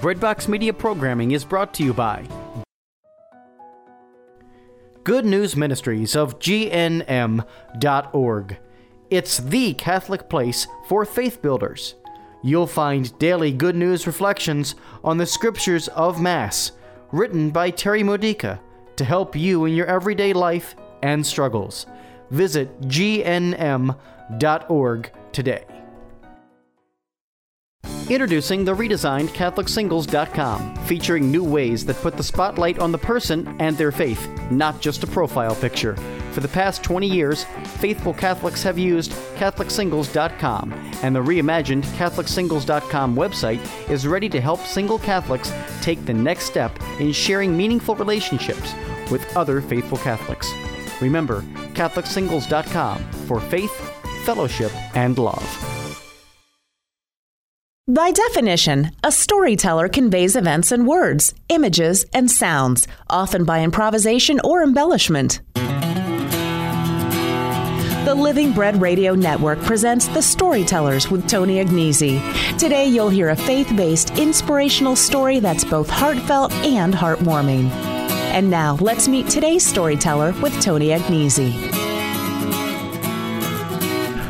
Breadbox Media programming is brought to you by Good News Ministries of GNM.org. It's the Catholic place for faith builders. You'll find daily good news reflections on the scriptures of Mass, written by Terry Modica to help you in your everyday life and struggles. Visit gnm.org today. Introducing the redesigned CatholicSingles.com, featuring new ways that put the spotlight on the person and their faith, not just a profile picture. For the past 20 years, faithful Catholics have used CatholicSingles.com, and the reimagined CatholicSingles.com website is ready to help single Catholics take the next step in sharing meaningful relationships with other faithful Catholics. Remember, CatholicSingles.com for faith, fellowship, and love. By definition, a storyteller conveys events in words, images, and sounds, often by improvisation or embellishment. The Living Bread Radio Network presents The Storytellers with Tony Agnesi. Today, you'll hear a faith based, inspirational story that's both heartfelt and heartwarming. And now, let's meet today's storyteller with Tony Agnesi.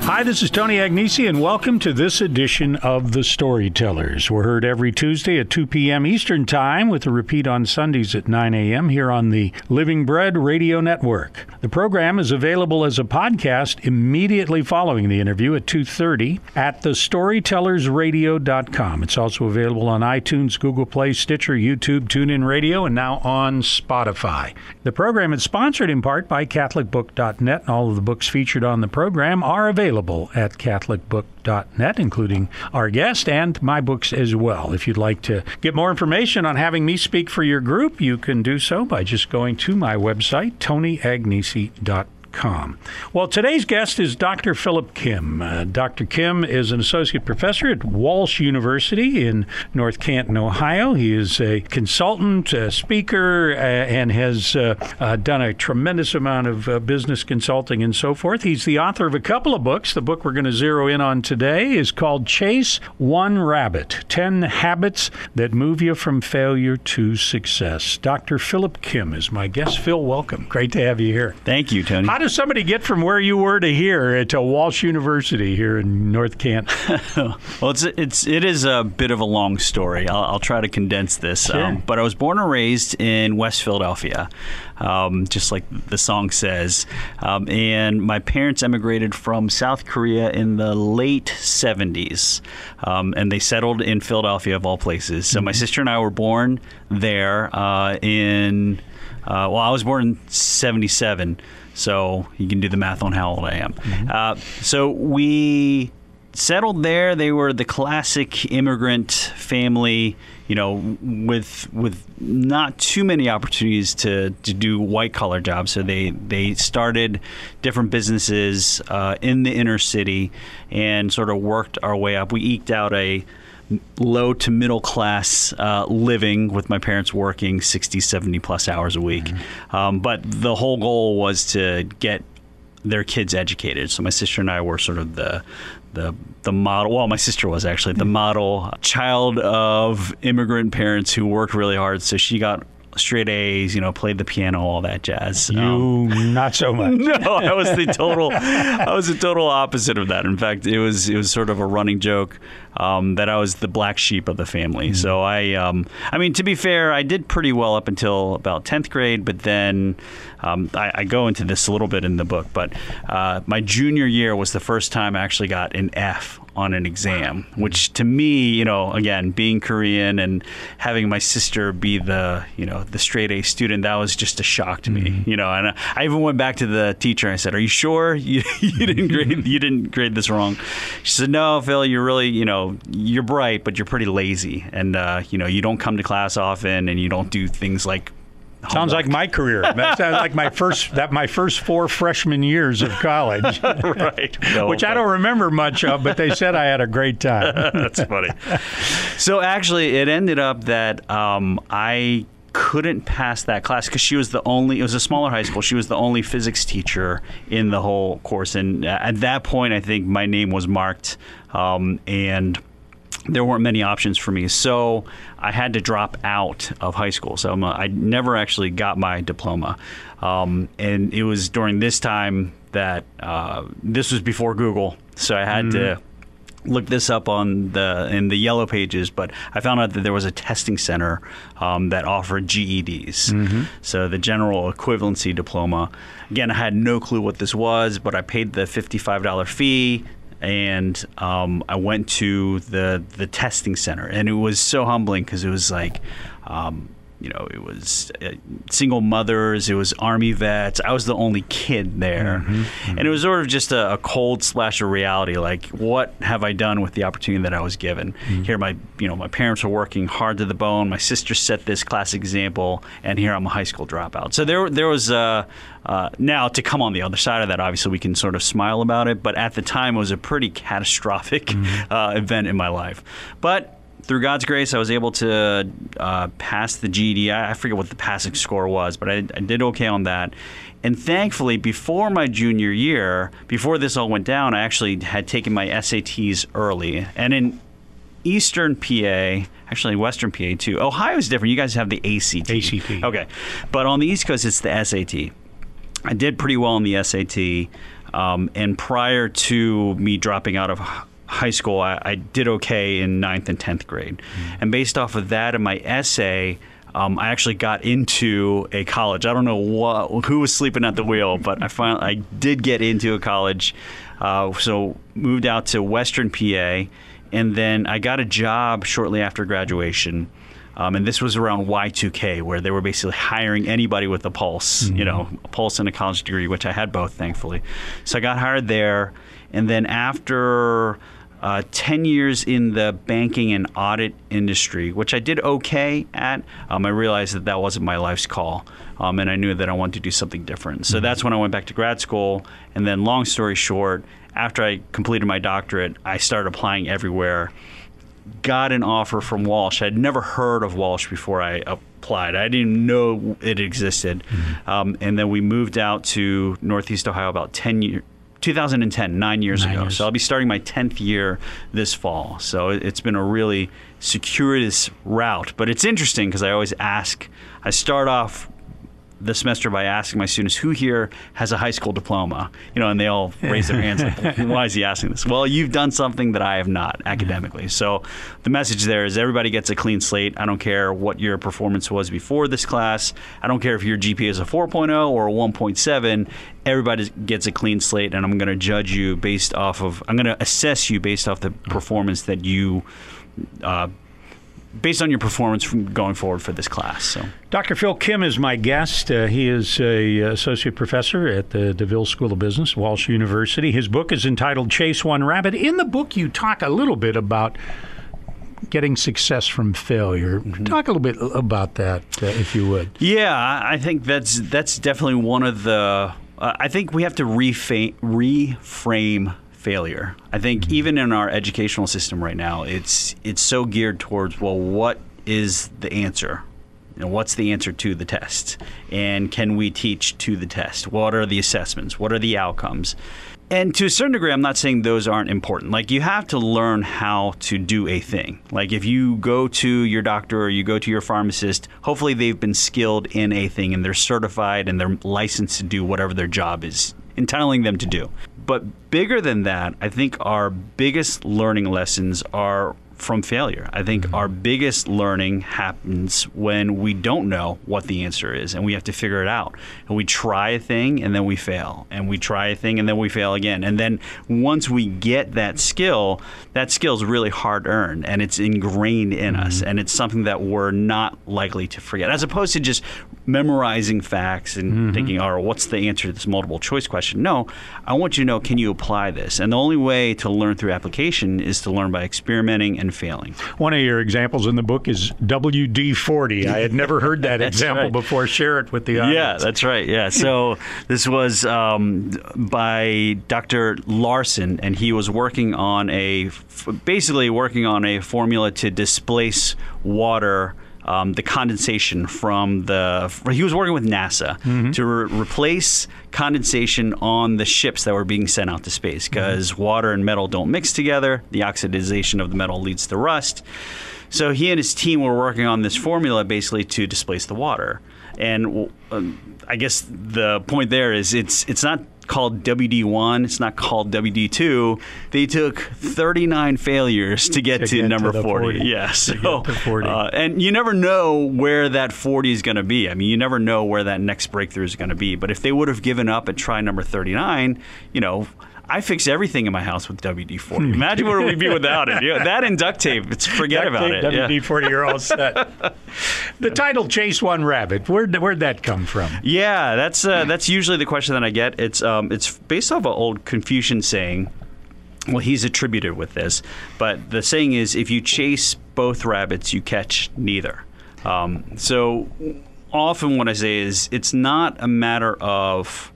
Hi, this is Tony Agnesi, and welcome to this edition of The Storytellers. We're heard every Tuesday at 2 p.m. Eastern Time, with a repeat on Sundays at 9 a.m. here on the Living Bread Radio Network. The program is available as a podcast immediately following the interview at 2.30 at thestorytellersradio.com. It's also available on iTunes, Google Play, Stitcher, YouTube, TuneIn Radio, and now on Spotify. The program is sponsored in part by CatholicBook.net, and all of the books featured on the program are available at CatholicBook.net, including our guest and my books as well. If you'd like to get more information on having me speak for your group, you can do so by just going to my website, TonyAgnesi.com. Well, today's guest is Dr. Philip Kim. Uh, Dr. Kim is an associate professor at Walsh University in North Canton, Ohio. He is a consultant, a speaker, uh, and has uh, uh done a tremendous amount of uh, business consulting and so forth. He's the author of a couple of books. The book we're going to zero in on today is called Chase One Rabbit 10 Habits That Move You from Failure to Success. Dr. Philip Kim is my guest. Phil, welcome. Great to have you here. Thank you, Tony. How does somebody get from where you were to here to Walsh University here in North Canton? well, it's it's it is a bit of a long story. I'll, I'll try to condense this. Sure. Um, but I was born and raised in West Philadelphia, um, just like the song says. Um, and my parents emigrated from South Korea in the late 70s, um, and they settled in Philadelphia of all places. So mm-hmm. my sister and I were born there uh, in. Uh, well, I was born in 77. So you can do the math on how old I am. Mm-hmm. Uh, so we settled there. They were the classic immigrant family, you know, with with not too many opportunities to, to do white collar jobs. So they they started different businesses uh, in the inner city and sort of worked our way up. We eked out a low to middle class uh, living with my parents working 60, 70 plus hours a week. Mm-hmm. Um, but the whole goal was to get their kids educated. So my sister and I were sort of the the the model. Well, my sister was actually the mm-hmm. model child of immigrant parents who worked really hard. So she got straight A's, you know, played the piano, all that jazz. You um, not so much. no, I was the total I was the total opposite of that. In fact, it was it was sort of a running joke um, that I was the black sheep of the family. Mm-hmm. So I um, I mean to be fair, I did pretty well up until about 10th grade, but then um, I, I, go into this a little bit in the book, but uh, my junior year was the first time I actually got an F on an exam, which to me, you know, again, being Korean and having my sister be the, you know, the straight A student, that was just a shock to mm-hmm. me, you know. And I even went back to the teacher and I said, "Are you sure you, you didn't grade you didn't grade this wrong?" She said, "No, Phil, you're really, you know, you're bright, but you're pretty lazy, and uh, you know, you don't come to class often, and you don't do things like Sounds like my career. That sounds like my first that my first four freshman years of college. right. No, Which I don't remember much of, but they said I had a great time. That's funny. So actually, it ended up that um, I couldn't pass that class because she was the only. It was a smaller high school. She was the only physics teacher in the whole course, and at that point, I think my name was marked, um, and there weren't many options for me. So I had to drop out of high school. So a, i never actually got my diploma. Um, and it was during this time that uh, this was before Google. So I had mm-hmm. to look this up on the in the yellow pages, but I found out that there was a testing center um, that offered GEDs, mm-hmm. so the general equivalency diploma. Again, I had no clue what this was, but I paid the fifty-five dollar fee and um, I went to the the testing center, and it was so humbling because it was like. Um, you know, it was uh, single mothers, it was army vets. I was the only kid there. Mm-hmm, mm-hmm. And it was sort of just a, a, cold splash of reality. Like, what have I done with the opportunity that I was given? Mm-hmm. Here, my, you know, my parents were working hard to the bone. My sister set this classic example, and here I'm a high school dropout. So there, there was, uh, uh, now to come on the other side of that, obviously we can sort of smile about it. But at the time, it was a pretty catastrophic mm-hmm. uh, event in my life. But through God's grace, I was able to uh, pass the GED. I, forget what the passing score was, but I, I, did okay on that. And thankfully, before my junior year, before this all went down, I actually had taken my SATs early. And in Eastern PA, actually Western PA too. Ohio is different. You guys have the ACT. ACT. Okay, but on the East Coast, it's the SAT. I did pretty well on the SAT. Um, and prior to me dropping out of high school, I, I, did okay in ninth and tenth grade, mm-hmm. and based off of that and my essay. Um, I actually got into a college. I don't know what, who was sleeping at the wheel, but I finally I did get into a college. Uh, so moved out to Western PA, and then I got a job shortly after graduation. Um, and this was around Y2K, where they were basically hiring anybody with a pulse, mm-hmm. you know, a pulse and a college degree, which I had both, thankfully. So I got hired there, and then after uh, 10 years in the banking and audit industry, which I did okay at. Um, I realized that that wasn't my life's call, um, and I knew that I wanted to do something different. So mm-hmm. that's when I went back to grad school. And then, long story short, after I completed my doctorate, I started applying everywhere. Got an offer from Walsh. I'd never heard of Walsh before I applied. I didn't know it existed. Mm-hmm. Um, and then we moved out to Northeast Ohio about 10 years 2010, nine years nine ago. Years. So I'll be starting my 10th year this fall. So it's been a really circuitous route. But it's interesting because I always ask, I start off the semester by asking my students who here has a high school diploma, you know, and they all raise their hands like, why is he asking this? Well, you've done something that I have not academically. So the message there is everybody gets a clean slate. I don't care what your performance was before this class. I don't care if your GPA is a 4.0 or a 1.7. Everybody gets a clean slate, and I'm going to judge you based off of, I'm going to assess you based off the performance that you uh, based on your performance from going forward for this class. So, Dr. Phil Kim is my guest. Uh, he is a associate professor at the DeVille School of Business, Walsh University. His book is entitled Chase One Rabbit. In the book, you talk a little bit about getting success from failure. Mm-hmm. Talk a little bit about that, uh, if you would. Yeah, I think that's that's definitely one of the. Uh, I think we have to reframe failure. I think mm-hmm. even in our educational system right now, it's it's so geared towards well, what is the answer? You know, what's the answer to the test? And can we teach to the test? What are the assessments? What are the outcomes? And to a certain degree, I'm not saying those aren't important. Like, you have to learn how to do a thing. Like, if you go to your doctor or you go to your pharmacist, hopefully they've been skilled in a thing and they're certified and they're licensed to do whatever their job is entitling them to do. But bigger than that, I think our biggest learning lessons are from failure. I think mm-hmm. our biggest learning happens when we don't know what the answer is and we have to figure it out. And we try a thing and then we fail. And we try a thing and then we fail again. And then once we get that skill, that skill is really hard earned and it's ingrained in mm-hmm. us and it's something that we're not likely to forget. As opposed to just memorizing facts and mm-hmm. thinking, "Oh, what's the answer to this multiple choice question?" No, I want you to know, can you apply this? And the only way to learn through application is to learn by experimenting and and failing. One of your examples in the book is WD 40. I had never heard that example right. before. Share it with the audience. Yeah, that's right. Yeah. So this was um, by Dr. Larsen, and he was working on a basically working on a formula to displace water um, the condensation from the. He was working with NASA Mm-hmm. to re- replace condensation on the ships that were being sent out to space because Mm-hmm. water and metal don't mix together. The oxidization of the metal leads to rust. So he and his team were working on this formula basically to displace the water. And um, I guess the point there is it's it's not called WD1, it's not called WD2. They took 39 failures to get To to, get number the 40. 40. Yeah, so get to 40. Uh, and you never know where that 40 is going to be. I mean, you never know where that next breakthrough is going to be. But if they would have given up at try number 39, you know, I fix everything in my house with WD 40. Imagine where we'd be without it. Yeah, that and duct tape, it's forget Duct about tape, it. WD forty, you're all set. the title "Chase One Rabbit." Where'd where'd that come from? Yeah, that's uh, that's usually the question that I get. It's um, it's based off an old Confucian saying. Well, he's attributed with this, but the saying is, if you chase both rabbits, you catch neither. Um, so often, what I say is, it's not a matter of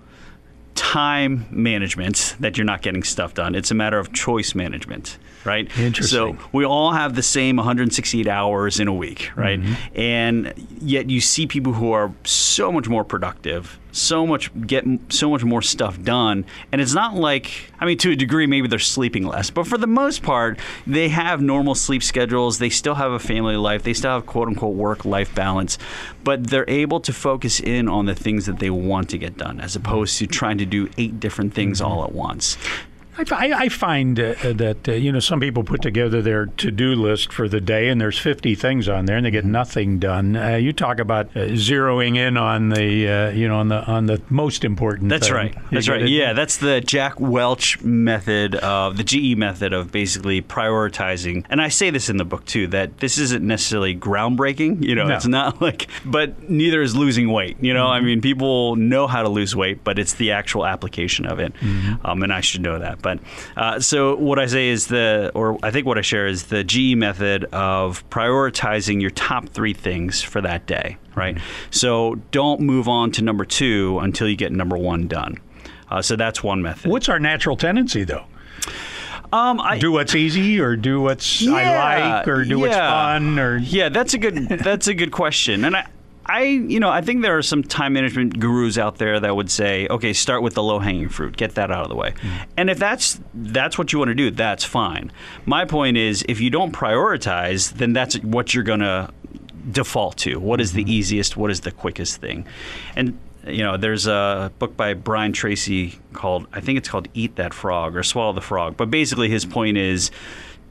time management that you're not getting stuff done. It's a matter of choice management, right? Interesting. So we all have the same 168 hours in a week, right? Mm-hmm. And yet you see people who are so much more productive, so much get so much more stuff done, and it's not like I mean to a degree maybe they're sleeping less, but for the most part they have normal sleep schedules, they still have a family life, they still have quote unquote work life balance, but they're able to focus in on the things that they want to get done as opposed to trying to do eight different things mm-hmm. all at once. I, I, I find uh, that uh, you know some people put together their to-do list for the day, and there's 50 things on there, and they get Mm-hmm. nothing done. Uh, you talk about uh, zeroing in on the uh, you know on the on the most important. That's thing. right. You That's right. it? Yeah, that's the Jack Welch method of the GE method of basically prioritizing. And I say this in the book too that this isn't necessarily groundbreaking. You know, No. it's not like, but neither is losing weight. You know, Mm-hmm. I mean, people know how to lose weight, but it's the actual application of it. Mm-hmm. Um, and I should know that. But uh, so what I say is the, or I think what I share is the GE method of prioritizing your top three things for that day. Right. So don't move on to number two until you get number one done. Uh, so that's one method. What's our natural tendency, though? Um, I, Do what's easy, or do what's I like, or do what's fun, or yeah, that's a good that's a good question, and I. I, you know, I think there are some time management gurus out there that would say, okay, start with the low hanging fruit, get that out of the way, mm. and if that's that's what you want to do, that's fine. My point is, if you don't prioritize, then that's what you're gonna default to. What is the mm-hmm. easiest? What is the quickest thing? And you know, there's a book by Brian Tracy called I think it's called Eat That Frog or Swallow the Frog. But basically, his point is.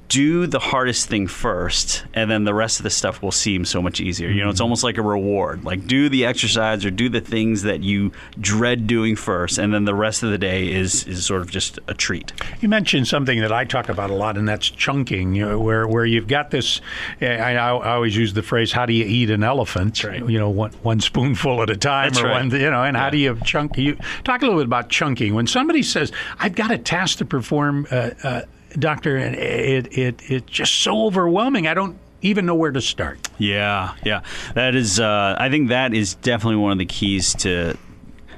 Do the hardest thing first, and then the rest of the stuff will seem so much easier. You know, it's almost like a reward. Like, do the exercise or do the things that you dread doing first, and then the rest of the day is is sort of just a treat. You mentioned something that I talk about a lot, and that's chunking, you know, where where you've got this. I, I I always use the phrase, "How do you eat an elephant?" right. You know, one one spoonful at a time, That's or right. one, you know, and how do you chunk? You talk a little bit about chunking. When somebody says, "I've got a task to perform," uh, uh, doctor, it it it's just so overwhelming. I don't even know where to start. Yeah, yeah. That is, uh, I think that is definitely one of the keys to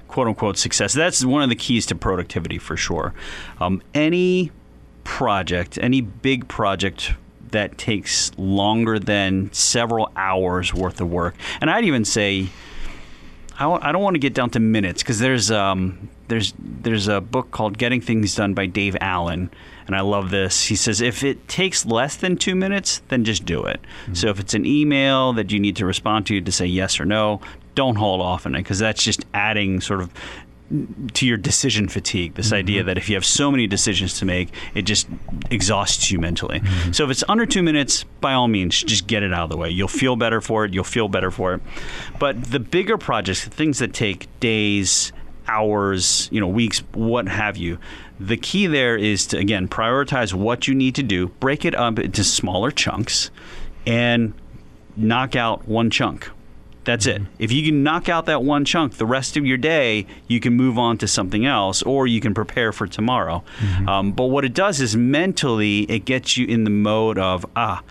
quote unquote success. That's one of the keys to productivity for sure. Um, any project, any big project that takes longer than several hours worth of work, and I'd even say, I don't want to get down to minutes because there's um, there's there's a book called Getting Things Done by Dave Allen, and I love this. He says if it takes less than two minutes, then just do it. Mm-hmm. So if it's an email that you need to respond to to say yes or no, don't hold off on it because that's just adding sort of to your decision fatigue. This idea mm-hmm. that if you have so many decisions to make, it just exhausts you mentally. Mm-hmm. So if it's under two minutes, by all means, just get it out of the way. You'll feel better for it. You'll feel better for it. But the bigger projects, the things that take days, hours, you know, weeks, what have you. The key there is to again prioritize what you need to do, break it up into smaller chunks, and knock out one chunk. That's it. If you can knock out that one chunk, the rest of your day, you can move on to something else or you can prepare for tomorrow. Um, but what it does is mentally, it gets you in the mode of, ah,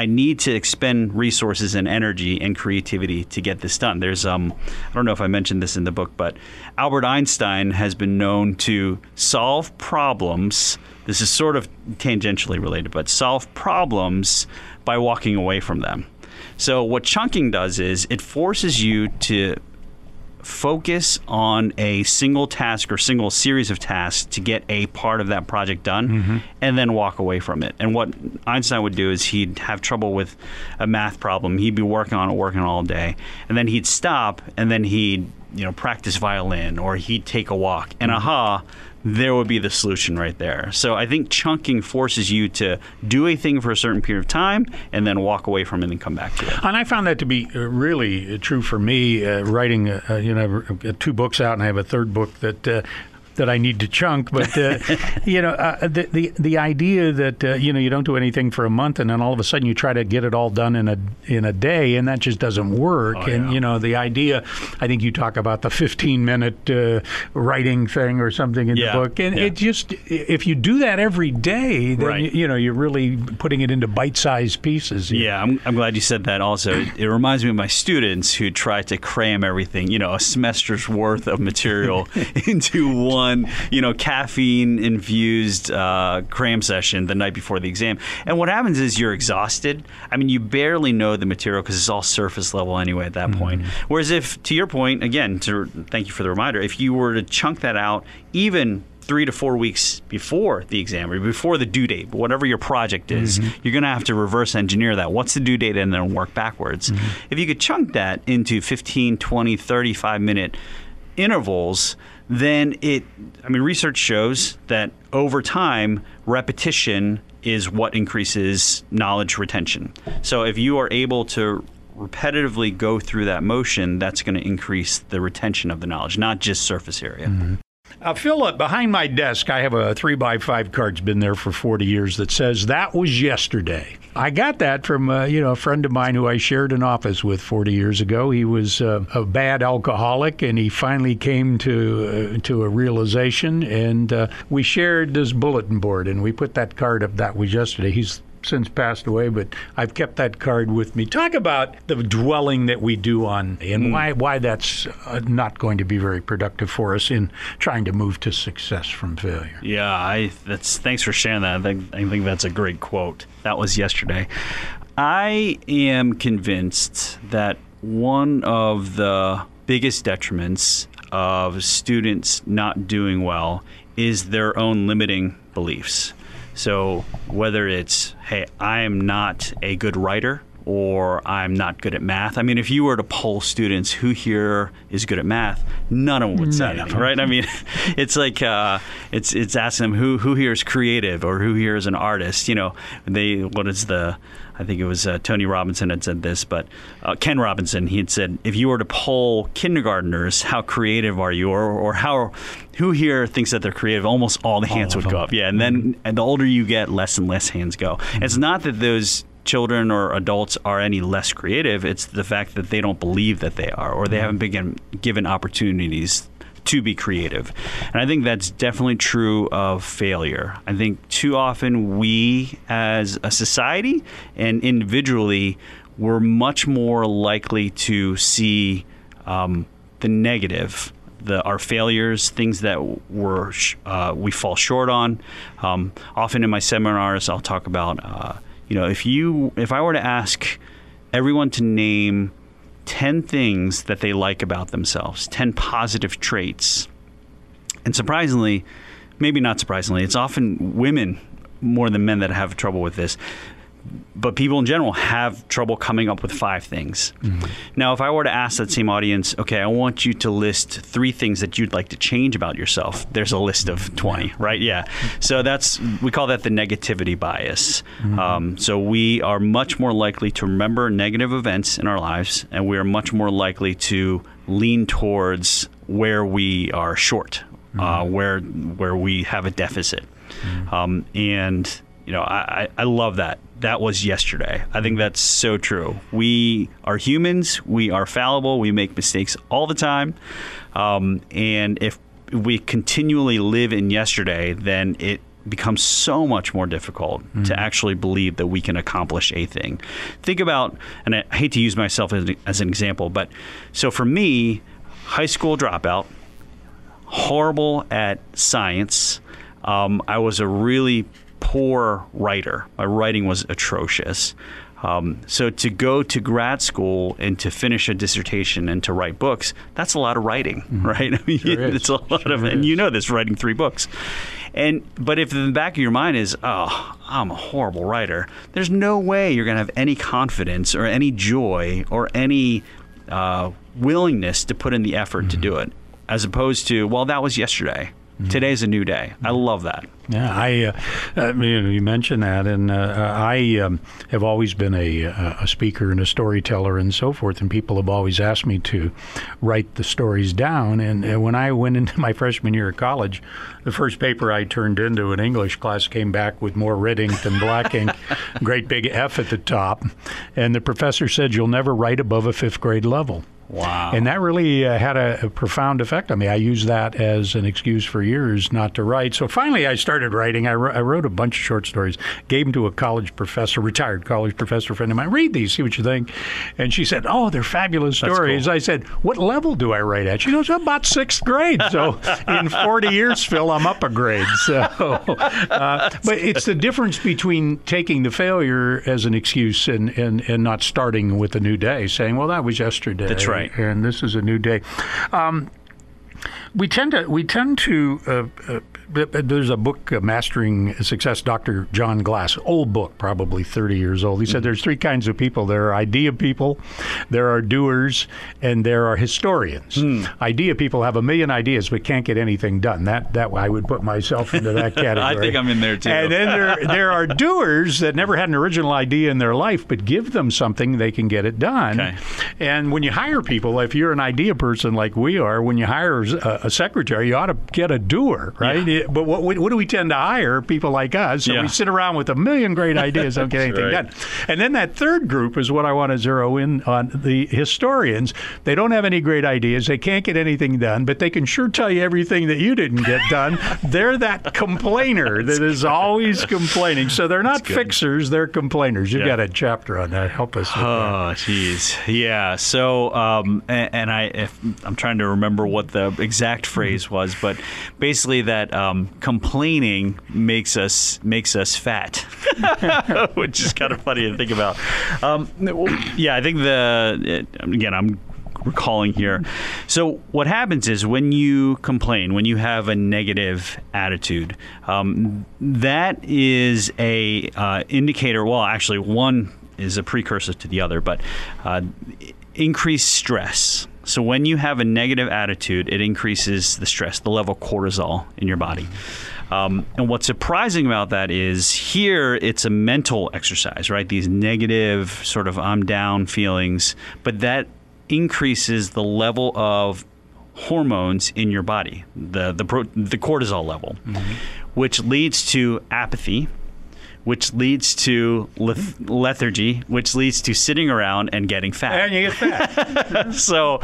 I need to expend resources and energy and creativity to get this done. There's, um, I don't know if I mentioned this in the book, but Albert Einstein has been known to solve problems. This is sort of tangentially related, but solve problems by walking away from them. So what chunking does is it forces you to focus on a single task or single series of tasks to get a part of that project done mm-hmm. and then walk away from it. And what Einstein would do is he'd have trouble with a math problem. He'd be working on it, working all day, and then he'd stop and then he'd you know practice violin or he'd take a walk and mm-hmm. aha there would be the solution right there. So I think chunking forces you to do a thing for a certain period of time and then walk away from it and come back to it. And I found that to be uh, really true for me. Uh, writing, uh, you know, two books out, and I have a third book that uh, that I need to chunk. But uh, you know, uh, the, the the idea that uh, you know you don't do anything for a month and then all of a sudden you try to get it all done in a in a day, and that just doesn't work. Oh, and you know, the idea, I think you talk about the 15 minute uh, writing thing or something in yeah. the book, and yeah. it just if you do that every day, then right. you, you, know you're really putting it into bite sized pieces. Yeah, I'm, I'm glad you said that. Also, it, it reminds me of my students who try to cram everything, you know, a semester's worth of material into one you know, caffeine infused uh, cram session the night before the exam. And what happens is you're exhausted. I mean, you barely know the material because it's all surface level anyway at that mm-hmm. point. Whereas if, to your point, again, to thank you for the reminder, if you were to chunk that out, even three to four weeks before the exam or before the due date, whatever your project is, mm-hmm. you're going to have to reverse engineer that. What's the due date and then work backwards. Mm-hmm. If you could chunk that into 15, 20, 35 minute intervals, then it, I mean, research shows that over time, repetition is what increases knowledge retention. So if you are able to repetitively go through that motion, that's going to increase the retention of the knowledge, not just surface area. Mm-hmm. Uh, Phil, uh, behind my desk, I have a three by five card. It's been there for 40 years that says that was yesterday. I got that from uh, you know a friend of mine who I shared an office with 40 years ago. He was uh, a bad alcoholic, and he finally came to uh, to a realization. And uh, we shared this bulletin board, and we put that card up. That was yesterday. He's since passed away, but I've kept that card with me. Talk about the dwelling that we do on and mm. why why that's uh, not going to be very productive for us in trying to move to success from failure. Yeah, I that's thanks for sharing that. I think I think that's a great quote. That was yesterday. I am convinced that one of the biggest detriments of students not doing well is their own limiting beliefs. So whether it's, hey, I am not a good writer or I'm not good at math. I mean, if you were to poll students who here is good at math, none of them would say anything, right? I mean, it's like uh, it's it's asking them who who here is creative or who here is an artist. You know, they what is the I think it was uh, Tony Robinson had said this, but uh, Ken Robinson, he had said, if you were to poll kindergartners, how creative are you, or, or how who here thinks that they're creative? Almost all the hands all would go up. Yeah, and then mm-hmm. and the older you get, less and less hands go. Mm-hmm. It's not that those children or adults are any less creative. It's the fact that they don't believe that they are, or they mm-hmm. haven't been given opportunities to be creative. And I think that's definitely true of failure. I think too often we as a society and individually, we're much more likely to see um, the negative. The, our failures, things that we're, uh, we fall short on. Um, often in my seminars, I'll talk about, uh, you know, if you, if I were to ask everyone to name 10 things that they like about themselves, 10 positive traits. And surprisingly, maybe not surprisingly, it's often women more than men that have trouble with this but people in general have trouble coming up with five things. Mm-hmm. Now, if I were to ask that same audience, okay, I want you to list three things that you'd like to change about yourself, there's a list of 20, right? Yeah. So that's, we call that the negativity bias. Mm-hmm. Um, so we are much more likely to remember negative events in our lives, and we are much more likely to lean towards where we are short, uh, mm-hmm. uh, where, where we have a deficit. Mm-hmm. Um, and you know, I, I love that. That was yesterday. I think that's so true. We are humans. We are fallible. We make mistakes all the time. Um, and if we continually live in yesterday, then it becomes so much more difficult mm-hmm. to actually believe that we can accomplish a thing. Think about, and I hate to use myself as, as an example, but so for me, high school dropout, horrible at science. Um, I was a really poor writer. My writing was atrocious. Um, so to go to grad school and to finish a dissertation and to write books, that's a lot of writing, mm-hmm. right? I mean, sure it's a lot sure of, and you know this, writing three books. And but if in the back of your mind is, oh, I'm a horrible writer, there's no way you're going to have any confidence or any joy or any uh, willingness to put in the effort mm-hmm. to do it, as opposed to, well, that was yesterday. Mm-hmm. Today's a new day. I love that. Yeah, I, uh, I mean, you mentioned that, and uh, I um, have always been a, a speaker and a storyteller and so forth, and people have always asked me to write the stories down. And uh, when I went into my freshman year of college, the first paper I turned into an English class came back with more red ink than black ink, great big F at the top, and the professor said, "You'll never write above a fifth grade level." Wow. And that really uh, had a, a, profound effect on me. I used that as an excuse for years not to write. So finally, I started writing. I, I wrote a bunch of short stories, gave them to a college professor, retired college professor friend of mine. Read these, see what you think. And she said, Oh, they're fabulous stories. Cool. I said, What level do I write at? She goes, About sixth grade. So in 40 years, Phil, I'm up a grade. So, uh, but it's the difference between taking the failure as an excuse and, and, and not starting with a new day, saying, Well, that was yesterday. That's right right. And this is a new day. Um, we tend to we tend to uh, uh, there's a book, uh, Mastering Success, Dr. John Glass, old book, probably 30 years old. He said mm-hmm. there's three kinds of people there are idea people, there are doers, and there are historians. Mm. Idea people have a million ideas but can't get anything done. That that I would put myself into that category. I think I'm in there too. And then there, there are doers that never had an original idea in their life, but give them something, they can get it done. Okay. And when you hire people, if you're an idea person like we are, when you hire a, a secretary, you ought to get a doer, right? Yeah but what, what do we tend to hire? People like us. So yeah. we sit around with a million great ideas, don't get anything right. done. And then that third group is what I want to zero in on the historians. They don't have any great ideas. They can't get anything done, but they can sure tell you everything that you didn't get done. they're that complainer that is always complaining. So they're not fixers, they're complainers. You've yeah. got a chapter on that. Help us. oh, jeez. Yeah. So, um, and, and, I, if, I'm trying to remember what the exact phrase was, but basically that um, um, complaining makes us makes us fat, which is kind of funny to think about. Um, yeah, I think the again I'm recalling here. So what happens is when you complain, when you have a negative attitude, um, that is a uh, indicator. Well, actually, one is a precursor to the other, but uh, increased stress. So when you have a negative attitude, it increases the stress, the level of cortisol in your body. Um, and what's surprising about that is here it's a mental exercise, right? These negative sort of I'm down feelings, but that increases the level of hormones in your body, the the, the cortisol level, mm-hmm. which leads to apathy, which leads to leth- lethargy, which leads to sitting around and getting fat. And you get fat. so,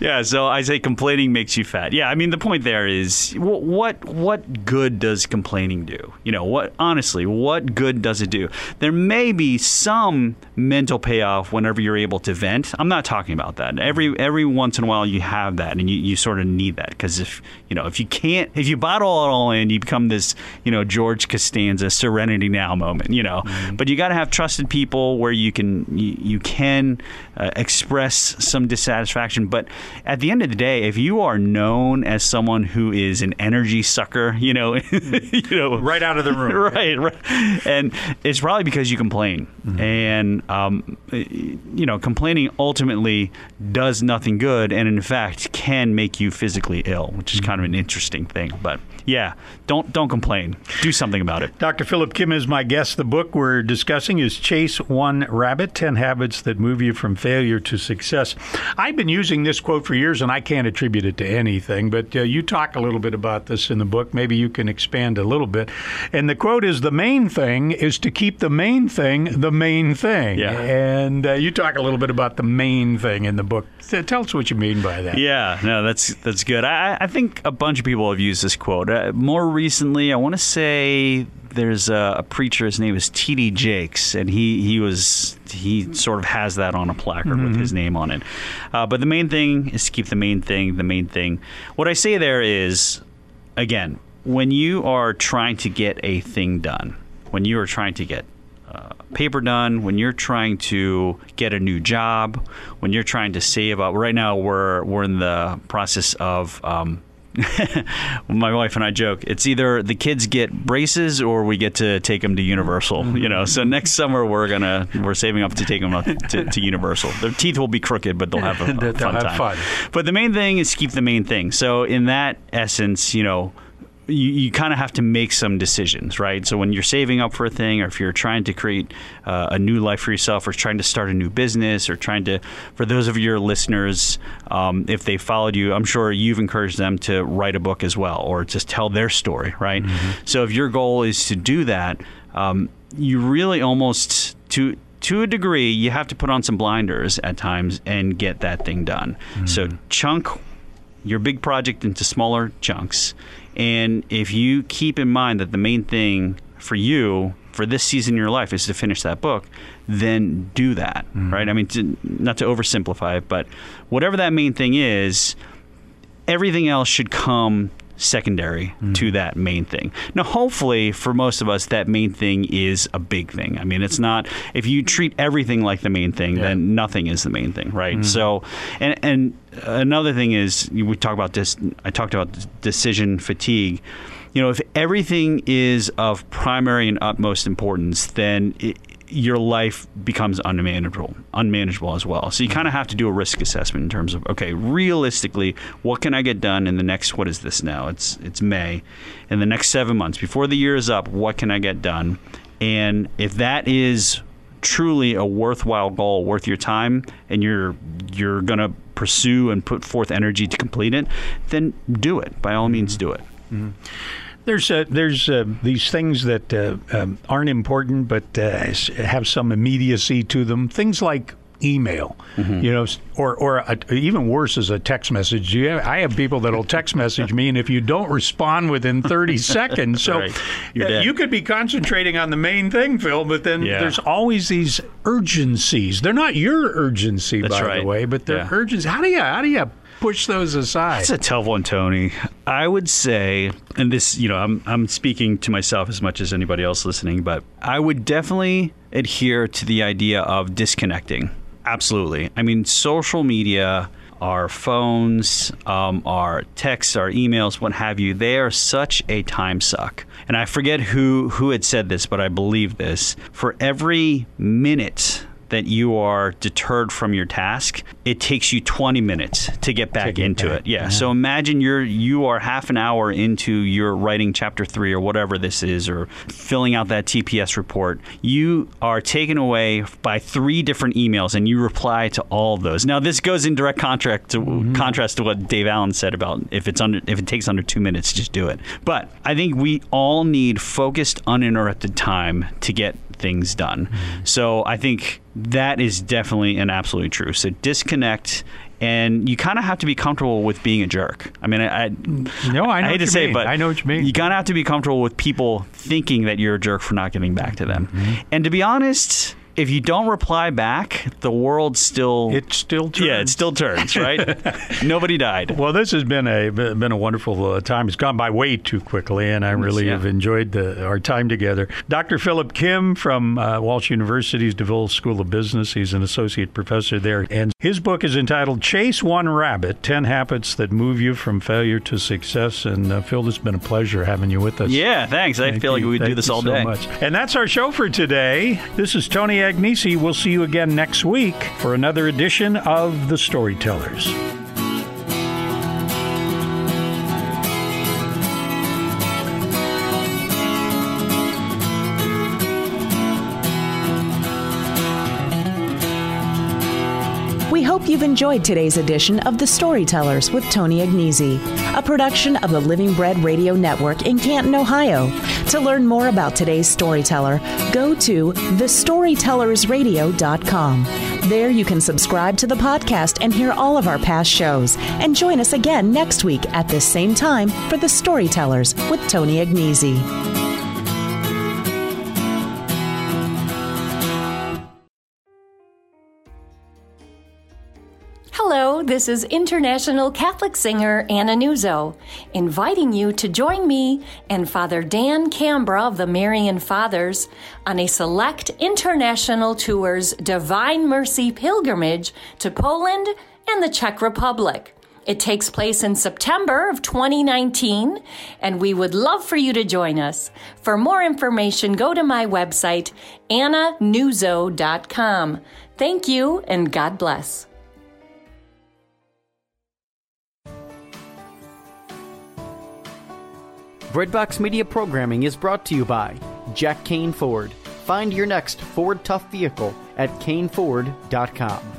yeah. So I say complaining makes you fat. Yeah. I mean, the point there is what what good does complaining do? You know, what honestly, what good does it do? There may be some mental payoff whenever you're able to vent. I'm not talking about that. Every every once in a while you have that, and you, you sort of need that because if you know if you can't if you bottle it all in, you become this you know George Costanza Serenity Now moment, you know. Mm-hmm. But you got to have trusted people where you can you, you can uh, express some dissatisfaction. But at the end of the day, if you are known as someone who is an energy sucker, you know, you know, right out of the room, right, right, and it's probably because you complain, mm-hmm. and um, you know, complaining ultimately does nothing good, and in fact can make you physically ill, which is mm-hmm. kind of an interesting thing. But yeah, don't don't complain. Do something about it. Dr. Philip Kim is my guest. The book we're discussing is Chase One Rabbit: Ten Habits That Move You from Failure to Success. I've been using this quote for years, and I can't attribute it to anything. But uh, you talk a little bit about this in the book. Maybe you can expand a little bit. And the quote is: "The main thing is to keep the main thing the main thing." Yeah. And uh, you talk a little bit about the main thing in the book. Tell us what you mean by that. Yeah. No, that's that's good. I, I think a bunch of people have used this quote. Uh, more recently, I want to say there's a, a, preacher. His name is T.D. Jakes, and he he was he sort of has that on a placard mm-hmm. with his name on it. Uh, but the main thing is to keep the main thing the main thing. What I say there is, again, when you are trying to get a thing done, when you are trying to get uh, paper done, when you're trying to get a new job, when you're trying to save up. Right now, we're we're in the process of. Um, my wife and I joke it's either the kids get braces or we get to take them to Universal. You know, so next summer we're gonna we're saving up to take them up to, to Universal. Their teeth will be crooked, but they'll have a, a They'll fun have time. fun. But the main thing is keep the main thing. So in that essence, you know, you, you kind of have to make some decisions, right? So when you're saving up for a thing, or if you're trying to create uh, a new life for yourself, or trying to start a new business, or trying to, for those of your listeners, um, if they followed you, I'm sure you've encouraged them to write a book as well, or just tell their story, right? So if your goal is to do that, um, you really almost to to a degree, you have to put on some blinders at times and get that thing done. So chunk your big project into smaller chunks. And if you keep in mind that the main thing for you for this season in your life is to finish that book, then do that, mm-hmm. right? I mean, to, not to oversimplify it, but whatever that main thing is, everything else should come secondary to mm. that main thing. Now, hopefully, for most of us, that main thing is a big thing. I mean, it's not, if you treat everything like the main thing, then nothing is the main thing, right? Mm. So, and, and another thing is, we talk about this, I talked about decision fatigue. You know, if everything is of primary and utmost importance, then it, your life becomes unmanageable, unmanageable as well. So you kind of have to do a risk assessment in terms of okay, realistically, what can I get done in the next? What is this now? It's it's May, in the next seven months before the year is up. What can I get done? And if that is truly a worthwhile goal, worth your time, and you're you're gonna pursue and put forth energy to complete it, then do it. By all means, do it. Mm-hmm. There's uh, there's uh, these things that uh, um, aren't important but uh, have some immediacy to them. Things like email, Mm-hmm. you know, or or a, even worse is a text message. You have, I have people that'll text message me, and if you don't respond within 30 seconds, so Right. Uh, you could be concentrating on the main thing, Phil, but then Yeah. there's always these urgencies. They're not your urgency, That's by right. the way, but they're Yeah. urgencies. How do you how do you push those aside? That's a tough one, Tony. I would say, and this, you know, I'm I'm speaking to myself as much as anybody else listening, but I would definitely adhere to the idea of disconnecting. Absolutely. I mean, social media, our phones, um, our texts, our emails, what have you, they are such a time suck. And I forget who who had said this, but I believe this. For every minute that you are deterred from your task, it takes you 20 minutes to get back get into back, it. Yeah. So imagine you're you are half an hour into your writing chapter 3 or whatever this is or filling out that TPS report. You are taken away by three different emails and you reply to all of those. Now this goes in direct contract to mm-hmm. contrast to what Dave Allen said about if it's under if it takes under 2 minutes just do it. But I think we all need focused uninterrupted time to get things done. So I think that is definitely and absolutely true. So disconnect, and you kind of have to be comfortable with being a jerk. I mean, I, I No, I know hate to say, mean. it, but I know what you mean. You kind of have to be comfortable with people thinking that you're a jerk for not getting back to them. Mm-hmm. And to be honest, if you don't reply back, the world still it still turns. yeah, it still turns, right? Nobody died. Well, this has been a been a wonderful uh, time. It's gone by way too quickly, and I really yeah. have enjoyed the, our time together. Dr. Philip Kim from uh, Walsh University's DeVille School of Business. He's an associate professor there, and his book is entitled "Chase One Rabbit: Ten Habits That Move You from Failure to Success." And uh, Phil, it's been a pleasure having you with us. Yeah, thanks. I Thank feel like we would do this you all so day. Much. And that's our show for today. This is Tony Agnesi. We'll see you again next week for another edition of The Storytellers. Hope you've enjoyed today's edition of The Storytellers with Tony Agnesi, a production of the Living Bread Radio Network in Canton, Ohio. To learn more about today's storyteller, go to thestorytellersradio.com. There you can subscribe to the podcast and hear all of our past shows. And join us again next week at this same time for The Storytellers with Tony Agnesi. This is international Catholic singer Anna Nuzzo, inviting you to join me and Father Dan Cambra of the Marian Fathers on a select international tour's Divine Mercy pilgrimage to Poland and the Czech Republic. It takes place in September of 2019, and we would love for you to join us. For more information, go to my website, annanuzzo.com. Thank you, and God bless. Breadbox Media programming is brought to you by Jack Kain Ford. Find your next Ford Tough vehicle at kainford.com.